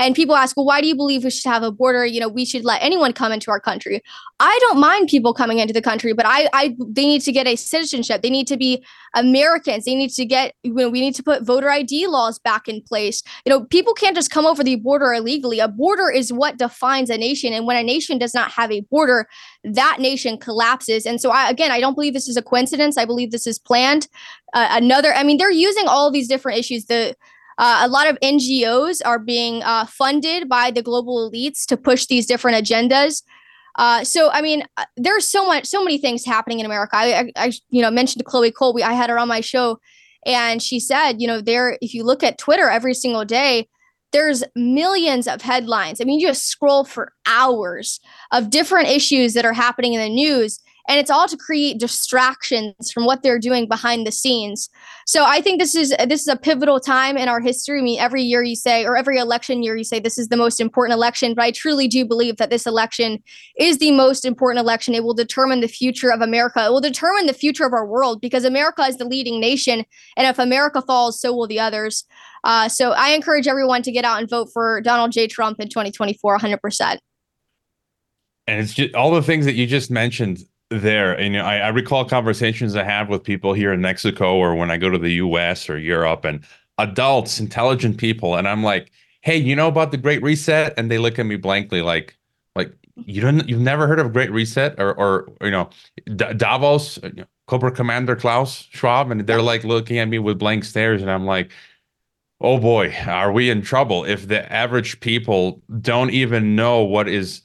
And people ask, well, why do you believe we should have a border? You know, we should let anyone come into our country. I don't mind people coming into the country, but I, I they need to get a citizenship. They need to be Americans. They need to get, you know, we need to put voter ID laws back in place. You know, people can't just come over the border illegally. A border is what defines a nation. And when a nation does not have a border, that nation collapses. And so, I, again, I don't believe this is a coincidence. I believe this is planned. Uh, another, I mean, they're using all these different issues. The uh, a lot of NGOs are being uh, funded by the global elites to push these different agendas. Uh, so I mean, uh, there's so much, so many things happening in America. I, I, I you know, mentioned Chloe Cole. We, I had her on my show, and she said, you know, there, if you look at Twitter every single day, there's millions of headlines. I mean, you just scroll for hours of different issues that are happening in the news, and it's all to create distractions from what they're doing behind the scenes. So i think this is this is a pivotal time in our history. I mean every year you say or every election year you say this is the most important election but i truly do believe that this election is the most important election. It will determine the future of america. It will determine the future of our world because america is the leading nation. And if america falls so will the others. Uh, so i encourage everyone to get out and vote for donald j. Trump in 2024 100% and it's just all the things that you just mentioned there. And you know, I, I recall conversations I have with people here in Mexico or when I go to the US or Europe and adults, intelligent people. And I'm like, hey, you know about the Great Reset? And they look at me blankly like, like you don't, you've never heard of Great Reset or, or you know, D- Davos, uh, you know, Cobra Commander Klaus Schwab, and they're like looking at me with blank stares, and I'm like, oh boy, are we in trouble if the average people don't even know what is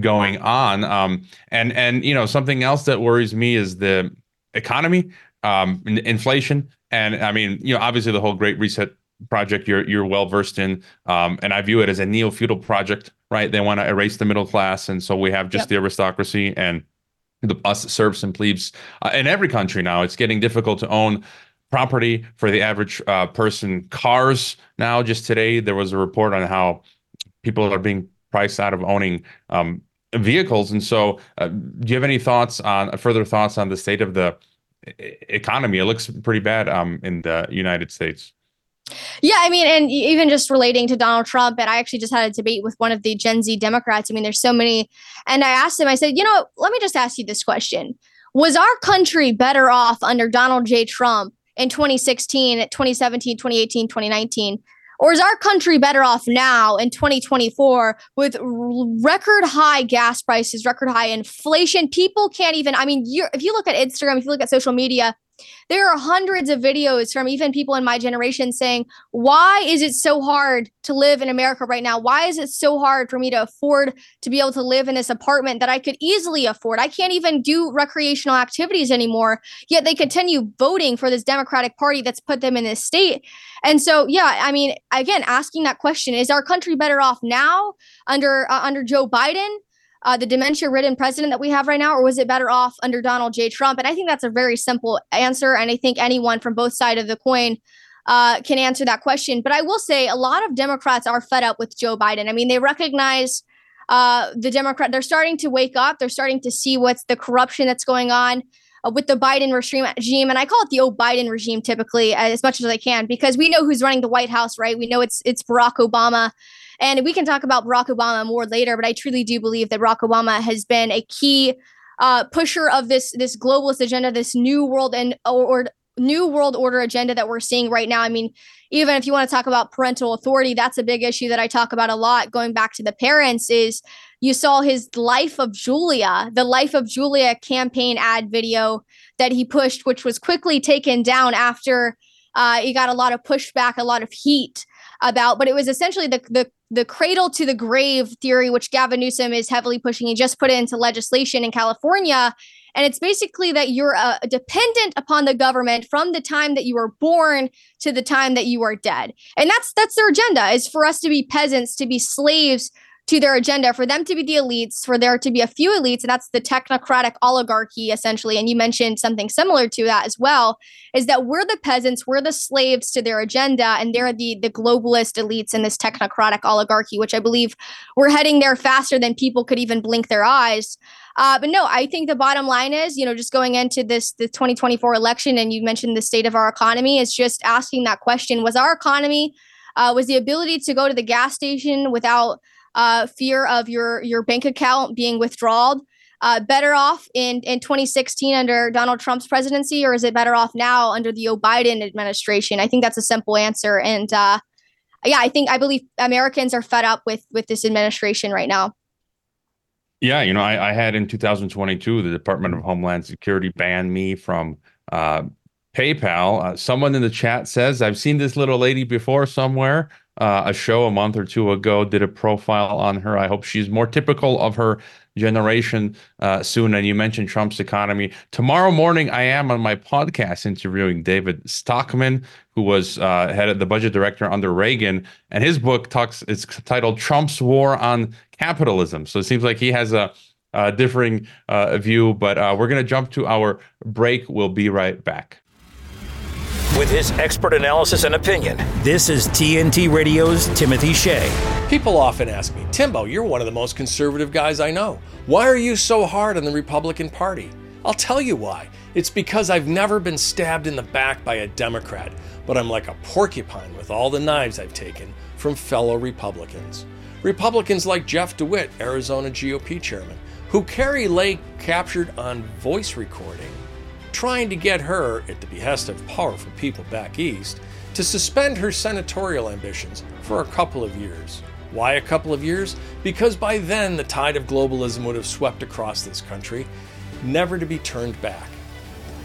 going on. Um, and and you know something else that worries me is the economy, um, inflation, and I mean you know obviously the whole Great Reset project you're you're well versed in, um, and I view it as a neo feudal project. Right, they want to erase the middle class, and so we have just yep. the aristocracy and the us serfs and plebes uh, in every country now. It's getting difficult to own property for the average uh, person. Cars now, just today, there was a report on how people are being price out of owning um, vehicles. And so, uh, do you have any thoughts on further thoughts on the state of the economy? It looks pretty bad um, in the United States. Yeah, I mean, and even just relating to Donald Trump, and I actually just had a debate with one of the Gen Z Democrats. I mean, there's so many, and I asked him, I said, you know, let me just ask you this question: Was our country better off under Donald J. Trump in 2016, 2017, 2018, 2019? Or is our country better off now in 2024 with record high gas prices, record high inflation? People can't even, I mean, if you look at Instagram, if you look at social media, there are hundreds of videos from even people in my generation saying, Why is it so hard to live in America right now? Why is it so hard for me to afford to be able to live in this apartment that I could easily afford? I can't even do recreational activities anymore. Yet they continue voting for this Democratic Party that's put them in this state. And so, yeah, I mean, again, asking that question is our country better off now under uh, under Joe Biden? Uh, the dementia ridden president that we have right now, or was it better off under Donald J. Trump? And I think that's a very simple answer. And I think anyone from both sides of the coin uh, can answer that question. But I will say a lot of Democrats are fed up with Joe Biden. I mean, they recognize uh, the Democrat, they're starting to wake up, they're starting to see what's the corruption that's going on. Uh, with the Biden regime, and I call it the old Biden regime typically as much as I can because we know who's running the White House, right? We know it's it's Barack Obama, and we can talk about Barack Obama more later, but I truly do believe that Barack Obama has been a key uh, pusher of this this globalist agenda, this new world and or, or new world order agenda that we're seeing right now. I mean, even if you want to talk about parental authority, that's a big issue that I talk about a lot. Going back to the parents, is you saw his Life of Julia, the Life of Julia campaign ad video that he pushed, which was quickly taken down after uh, he got a lot of pushback, a lot of heat about. But it was essentially the the the cradle to the grave theory, which Gavin Newsom is heavily pushing. He just put it into legislation in California. And it's basically that you're uh, dependent upon the government from the time that you were born to the time that you are dead. And that's that's their agenda is for us to be peasants, to be slaves to their agenda for them to be the elites, for there to be a few elites, and that's the technocratic oligarchy essentially. And you mentioned something similar to that as well, is that we're the peasants, we're the slaves to their agenda, and they're the the globalist elites in this technocratic oligarchy, which I believe we're heading there faster than people could even blink their eyes. Uh, but no, I think the bottom line is, you know, just going into this the 2024 election, and you mentioned the state of our economy, is just asking that question: Was our economy, uh, was the ability to go to the gas station without uh, fear of your your bank account being withdrawn uh, better off in in 2016 under Donald Trump's presidency, or is it better off now under the Biden administration? I think that's a simple answer, and uh, yeah, I think I believe Americans are fed up with with this administration right now. Yeah, you know, I, I had in 2022 the Department of Homeland Security banned me from uh, PayPal. Uh, someone in the chat says, I've seen this little lady before somewhere. Uh, a show a month or two ago did a profile on her. I hope she's more typical of her generation uh, soon. And you mentioned Trump's economy. Tomorrow morning, I am on my podcast interviewing David Stockman, who was uh, head of the budget director under Reagan. And his book talks, it's titled Trump's War on Capitalism. So it seems like he has a, a differing uh, view, but uh, we're going to jump to our break. We'll be right back with his expert analysis and opinion. This is TNT Radio's Timothy Shea. People often ask me, Timbo, you're one of the most conservative guys I know. Why are you so hard on the Republican Party? I'll tell you why. It's because I've never been stabbed in the back by a Democrat, but I'm like a porcupine with all the knives I've taken from fellow Republicans. Republicans like Jeff DeWitt, Arizona GOP chairman, who Kari Lake captured on voice recording trying to get her, at the behest of powerful people back east, to suspend her senatorial ambitions for a couple of years. Why a couple of years? Because by then the tide of globalism would have swept across this country, never to be turned back.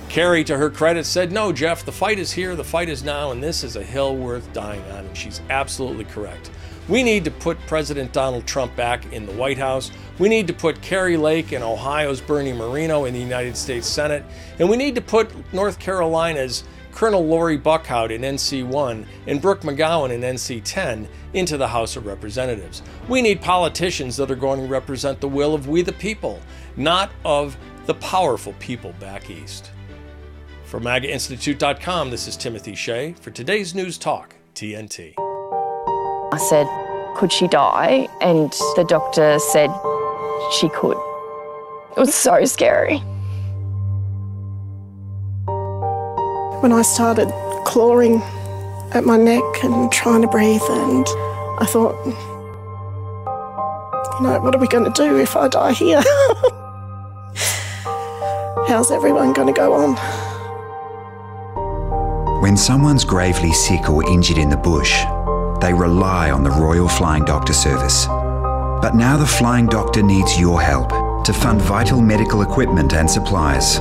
Kari, to her credit, said, No, Jeff, the fight is here, the fight is now, and this is a hill worth dying on. And she's absolutely correct. We need to put President Donald Trump back in the White House. We need to put Kari Lake and Ohio's Bernie Moreno in the United States Senate. And we need to put North Carolina's Colonel Laurie Buckhout in NC 1 and Brooke McGowan in NC 10 into the House of Representatives. We need politicians that are going to represent the will of we the people, not of the powerful people back east. For MAGAInstitute.com, this is Timothy Shea for today's News Talk, TNT. I said, Could she die? And the doctor said she could. It was so scary. When I started clawing at my neck and trying to breathe, and I thought, you know, what are we going to do if I die here? How's everyone going to go on? When someone's gravely sick or injured in the bush, they rely on the Royal Flying Doctor Service. But now the Flying Doctor needs your help to fund vital medical equipment and supplies.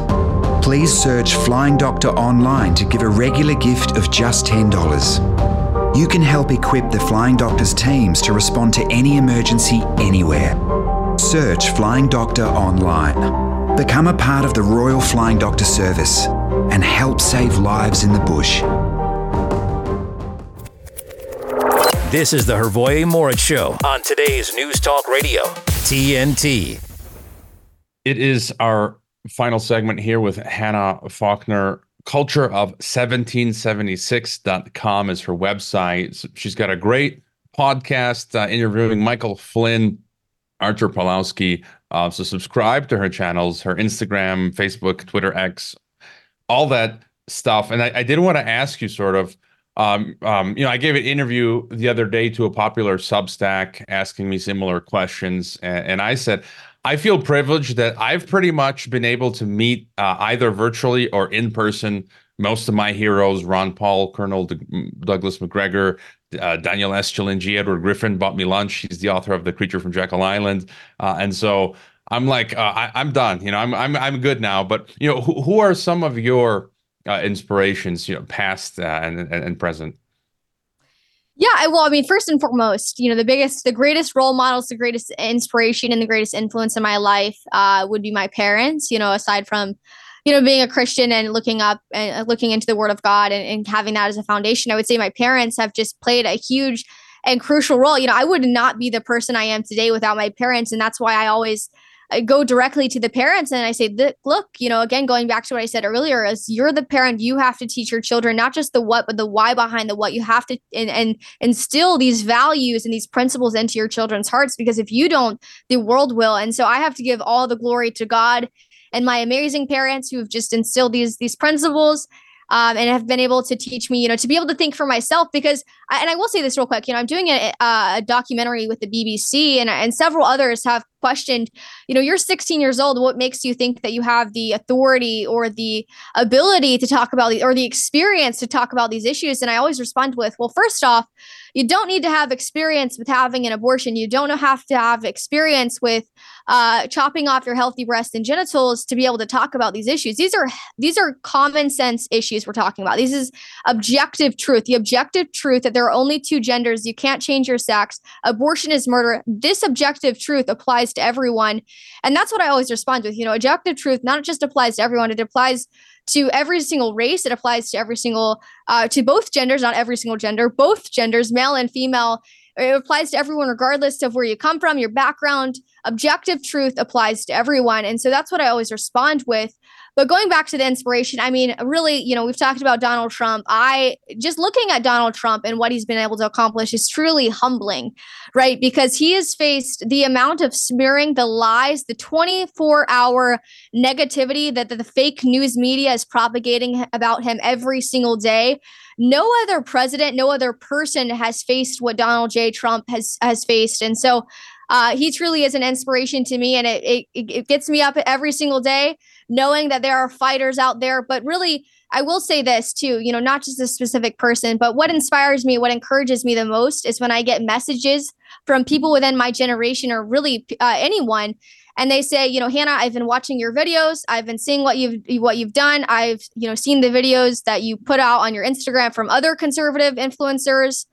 Please search Flying Doctor online to give a regular gift of just $10. You can help equip the Flying Doctor's teams to respond to any emergency anywhere. Search Flying Doctor online. Become a part of the Royal Flying Doctor Service and help save lives in the bush. This is the Hrvoje Morić Show on today's News Talk Radio, TNT. It is our final segment here with Hannah Faulkner. Culture of 1776.com is her website. She's got a great podcast uh, interviewing Michael Flynn, Artur Pawlowski. Uh, so subscribe to her channels, her Instagram, Facebook, Twitter, X, all that stuff. And I, I did want to ask you sort of, um, um, you know, I gave an interview the other day to a popular Substack asking me similar questions, and, and I said, I feel privileged that I've pretty much been able to meet uh, either virtually or in person most of my heroes: Ron Paul, Colonel D- Douglas Macgregor, uh, Daniel Estulin, G. Edward Griffin bought me lunch. He's the author of The Creature from Jekyll Island, uh, and so I'm like, uh, I, am done. You know, I'm I'm I'm good now. But you know, who, who are some of your uh, inspirations, you know, past uh, and, and, and present? Yeah, well, I mean, first and foremost, you know, the biggest, the greatest role models, the greatest inspiration, and the greatest influence in my life uh, would be my parents. You know, aside from, you know, being a Christian and looking up and uh, looking into the Word of God and, and having that as a foundation, I would say my parents have just played a huge and crucial role. You know, I would not be the person I am today without my parents, and that's why I always I go directly to the parents and I say, look, you know, again, going back to what I said earlier, is you're the parent, you have to teach your children not just the what, but the why behind the what. You have to and, and instill these values and these principles into your children's hearts because if you don't, the world will. And so I have to give all the glory to God and my amazing parents who have just instilled these these principles um, and have been able to teach me, you know, to be able to think for myself. Because, I, and I will say this real quick, you know, I'm doing a, a documentary with the BBC, and and several others have questioned, you know, you're 16 years old. What makes you think that you have the authority or the ability to talk about the or the experience to talk about these issues? And I always respond with, well, first off, you don't need to have experience with having an abortion. You don't have to have experience with uh, chopping off your healthy breasts and genitals to be able to talk about these issues. These are these are common sense issues we're talking about. This is objective truth. The objective truth that there are only two genders. You can't change your sex. Abortion is murder. This objective truth applies to everyone, and that's what I always respond with. You know, objective truth not just applies to everyone. It applies to every single race. It applies to every single, uh, to both genders, not every single gender, both genders, male and female. It applies to everyone, regardless of where you come from, your background. Objective truth applies to everyone. And so that's what I always respond with. But going back to the inspiration, I mean, really, you know, we've talked about Donald Trump. I just looking at Donald Trump and what he's been able to accomplish is truly humbling, right? Because he has faced the amount of smearing, the lies, the 24 hour negativity that the fake news media is propagating about him every single day. No other president, no other person has faced what Donald J. Trump has has faced. And so uh, he truly is an inspiration to me, and it, it it gets me up every single day knowing that there are fighters out there. But really, I will say this too, you know, not just a specific person, but what inspires me, what encourages me the most is when I get messages from people within my generation or really uh, anyone and they say you know hannah i've been watching your videos. I've been seeing what you've what you've done. I've you know seen the videos that you put out on your instagram from other conservative influencers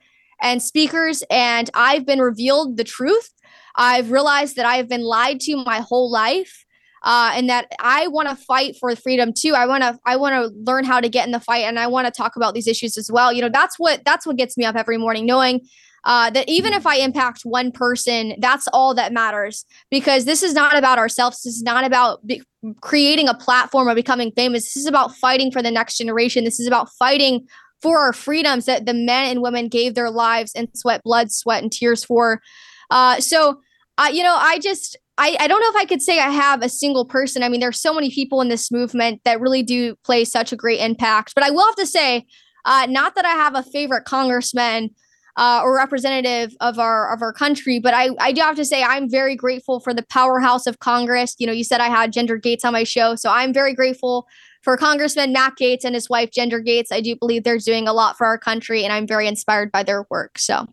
and speakers and i've been revealed the truth i've realized that i've been lied to my whole life uh, and that I want to fight for freedom too. I want to I want to learn how to get in the fight, and I want to talk about these issues as well. You know, that's what that's what gets me up every morning, knowing uh, that even if I impact one person, that's all that matters because this is not about ourselves. This is not about be- creating a platform or becoming famous. This is about fighting for the next generation. This is about fighting for our freedoms that the men and women gave their lives and sweat, blood, sweat, and tears for. Uh, so, uh, you know, I just I, I don't know if I could say I have a single person. I mean, there's so many people in this movement that really do play such a great impact. But I will have to say, uh, not that I have a favorite congressman uh, or representative of our of our country, but I, I do have to say I'm very grateful for the powerhouse of Congress. You know, you said I had Ginger Gaetz on my show, so I'm very grateful for Congressman Matt Gaetz and his wife Ginger Gaetz. I do believe they're doing a lot for our country, and I'm very inspired by their work. So.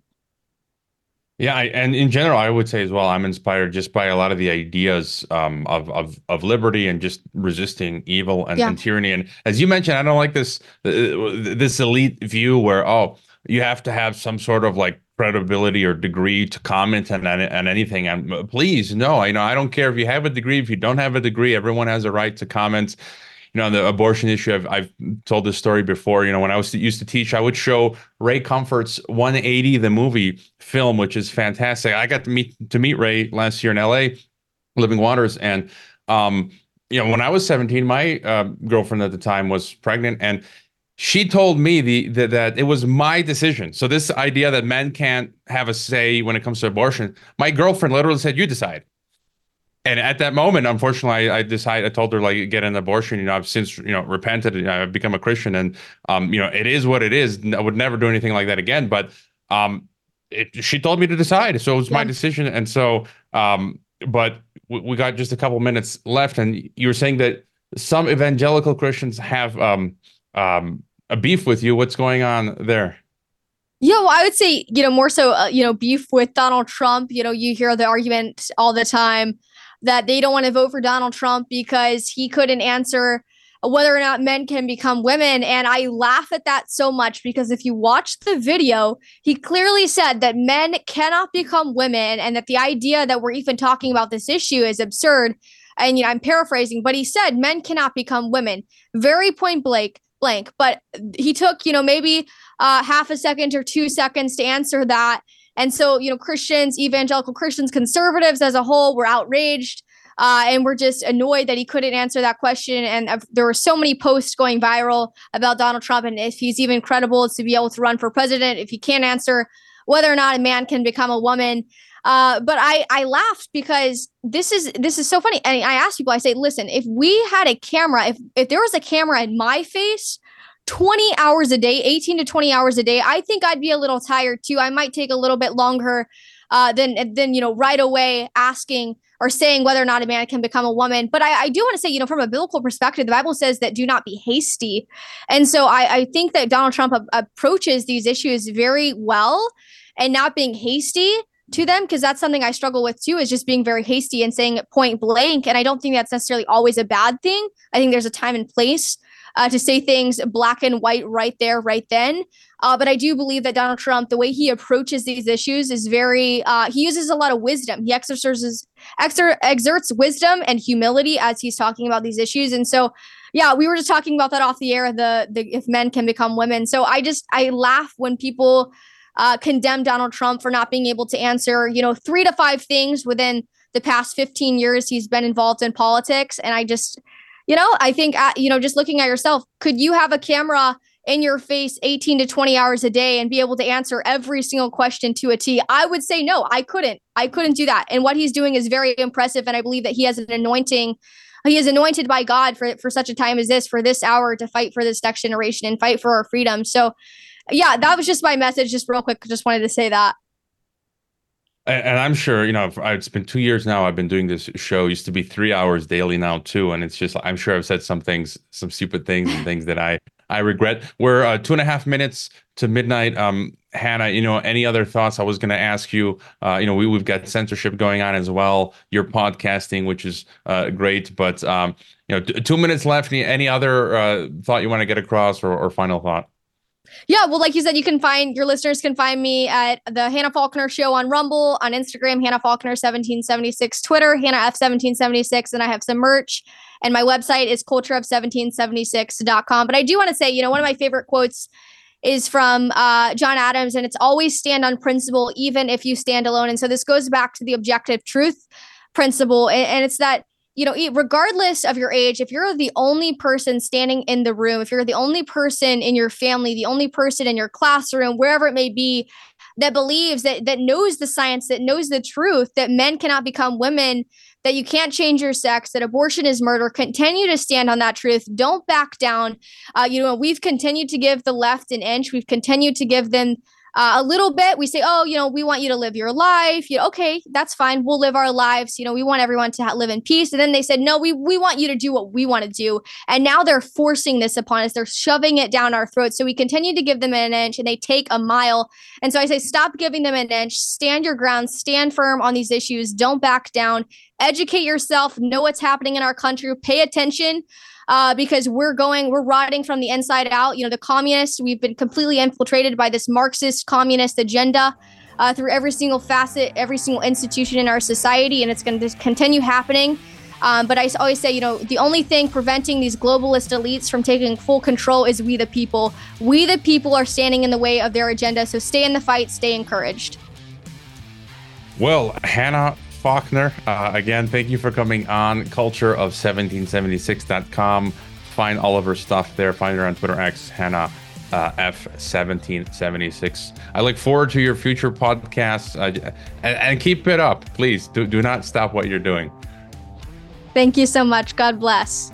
Yeah, I, and in general, I would say as well, I'm inspired just by a lot of the ideas um, of of of liberty and just resisting evil and, Yeah. and tyranny. And as you mentioned, I don't like this uh, this elite view where oh, you have to have some sort of like credibility or degree to comment on on, on anything. And uh, please, no, you know, I don't care if you have a degree, if you don't have a degree, everyone has a right to comment you know, on the abortion issue, I've, I've told this story before. You know, when I was used to teach, I would show Ray Comfort's 180, the movie film, which is fantastic. I got to meet to meet Ray last year in LA, Living Waters, and um, you know, when I was 17, my uh, girlfriend at the time was pregnant, and she told me the, the that it was my decision. So this idea that men can't have a say when it comes to abortion, my girlfriend literally said, "You decide." And at that moment, unfortunately, I, I decided I told her like get an abortion. You know, I've since you know repented. You know, I've become a Christian, and um, you know, it is what it is. I would never do anything like that again. But um, it, she told me to decide, so it was my decision. And so, um, but we, we got just a couple minutes left, and you were saying that some evangelical Christians have um um a beef with you. What's going on there? Yeah, well, I would say, you know, more so, uh, you know, beef with Donald Trump. You know, you hear the argument all the time that they don't want to vote for Donald Trump because he couldn't answer whether or not men can become women. And I laugh at that so much because if you watch the video, he clearly said that men cannot become women and that the idea that we're even talking about this issue is absurd. And, you know, I'm paraphrasing, but he said men cannot become women. Very point blank blank but he took you know maybe uh, half a second or two seconds to answer that and so you know christians evangelical christians conservatives as a whole were outraged uh, and we're just annoyed that he couldn't answer that question and uh, there were so many posts going viral about donald trump and if he's even credible to be able to run for president if he can't answer whether or not a man can become a woman uh, but I I laughed because this is this is so funny. And I asked people, I say, listen, if we had a camera, if if there was a camera in my face, 20 hours a day, 18 to 20 hours a day, I think I'd be a little tired too. I might take a little bit longer uh, than than you know right away asking or saying whether or not a man can become a woman. But I, I do want to say, you know, from a biblical perspective, the Bible says that do not be hasty, and so I, I think that Donald Trump a- approaches these issues very well and not being hasty to them because that's something I struggle with too is just being very hasty and saying point blank. And I don't think that's necessarily always a bad thing. I think there's a time and place uh, to say things black and white right there, right then. Uh, but I do believe that Donald Trump, the way he approaches these issues is very, uh, he uses a lot of wisdom. He exercises, exer- exerts wisdom and humility as he's talking about these issues. And so, yeah, we were just talking about that off the air, the, the if men can become women. So I just, I laugh when people, uh, condemn Donald Trump for not being able to answer, you know, three to five things within the past 15 years he's been involved in politics. And I just, you know, I think, uh, you know, just looking at yourself, could you have a camera in your face 18 to 20 hours a day and be able to answer every single question to a T? I would say no, I couldn't. I couldn't do that. And what he's doing is very impressive. And I believe that he has an anointing. He is anointed by God for, for such a time as this, for this hour to fight for this next generation and fight for our freedom. So, yeah, that was just my message, just real quick. Just wanted to say that. And, I'm sure, you know, it's been two years now. I've been doing this show. It used to be three hours daily now too, and it's just I'm sure I've said some things, some stupid things, and things that I I regret. We're uh, two and a half minutes to midnight. Um, Hannah, you know, any other thoughts? I was going to ask you. Uh, you know, we we've got censorship going on as well. You're podcasting, which is uh, great, but um, you know, t- two minutes left. Any, any other uh, thought you want to get across, or, or final thought? Yeah, well, like you said, you can find your listeners can find me at the Hannah Faulkner Show on Rumble, on Instagram, Hannah Faulkner 1776, Twitter, Hannah F 1776, and I have some merch. And my website is culture of 1776.com. But I do want to say, you know, one of my favorite quotes is from uh, John Adams, and it's always stand on principle, even if you stand alone. And so this goes back to the objective truth principle, and, and it's that you know, regardless of your age, if you're the only person standing in the room, if you're the only person in your family, the only person in your classroom, wherever it may be, that believes that that knows the science, that knows the truth, that men cannot become women, that you can't change your sex, that abortion is murder, continue to stand on that truth. Don't back down. Uh, you know, we've continued to give the left an inch. We've continued to give them uh, a little bit. We say, oh, you know, we want you to live your life. You know, okay, that's fine. We'll live our lives. You know, we want everyone to ha- live in peace. And then they said, no, we we want you to do what we want to do. And now they're forcing this upon us. They're shoving it down our throats. So we continue to give them an inch, and they take a mile. And so I say, stop giving them an inch. Stand your ground. Stand firm on these issues. Don't back down. Educate yourself. Know what's happening in our country. Pay attention uh, because we're going, we're rotting from the inside out. You know, the communists, we've been completely infiltrated by this Marxist communist agenda uh, through every single facet, every single institution in our society, and it's going to continue happening. Um, but I always say, you know, the only thing preventing these globalist elites from taking full control is we the people. We the people are standing in the way of their agenda. So stay in the fight, stay encouraged. Well, Hannah Faulkner, uh, again, thank you for coming on culture cultureof1776.com. Find all of her stuff there. Find her on Twitter X, Hannah uh, F1776. I look forward to your future podcasts uh, and, and keep it up, please. Do, do not stop what you're doing. Thank you so much. God bless.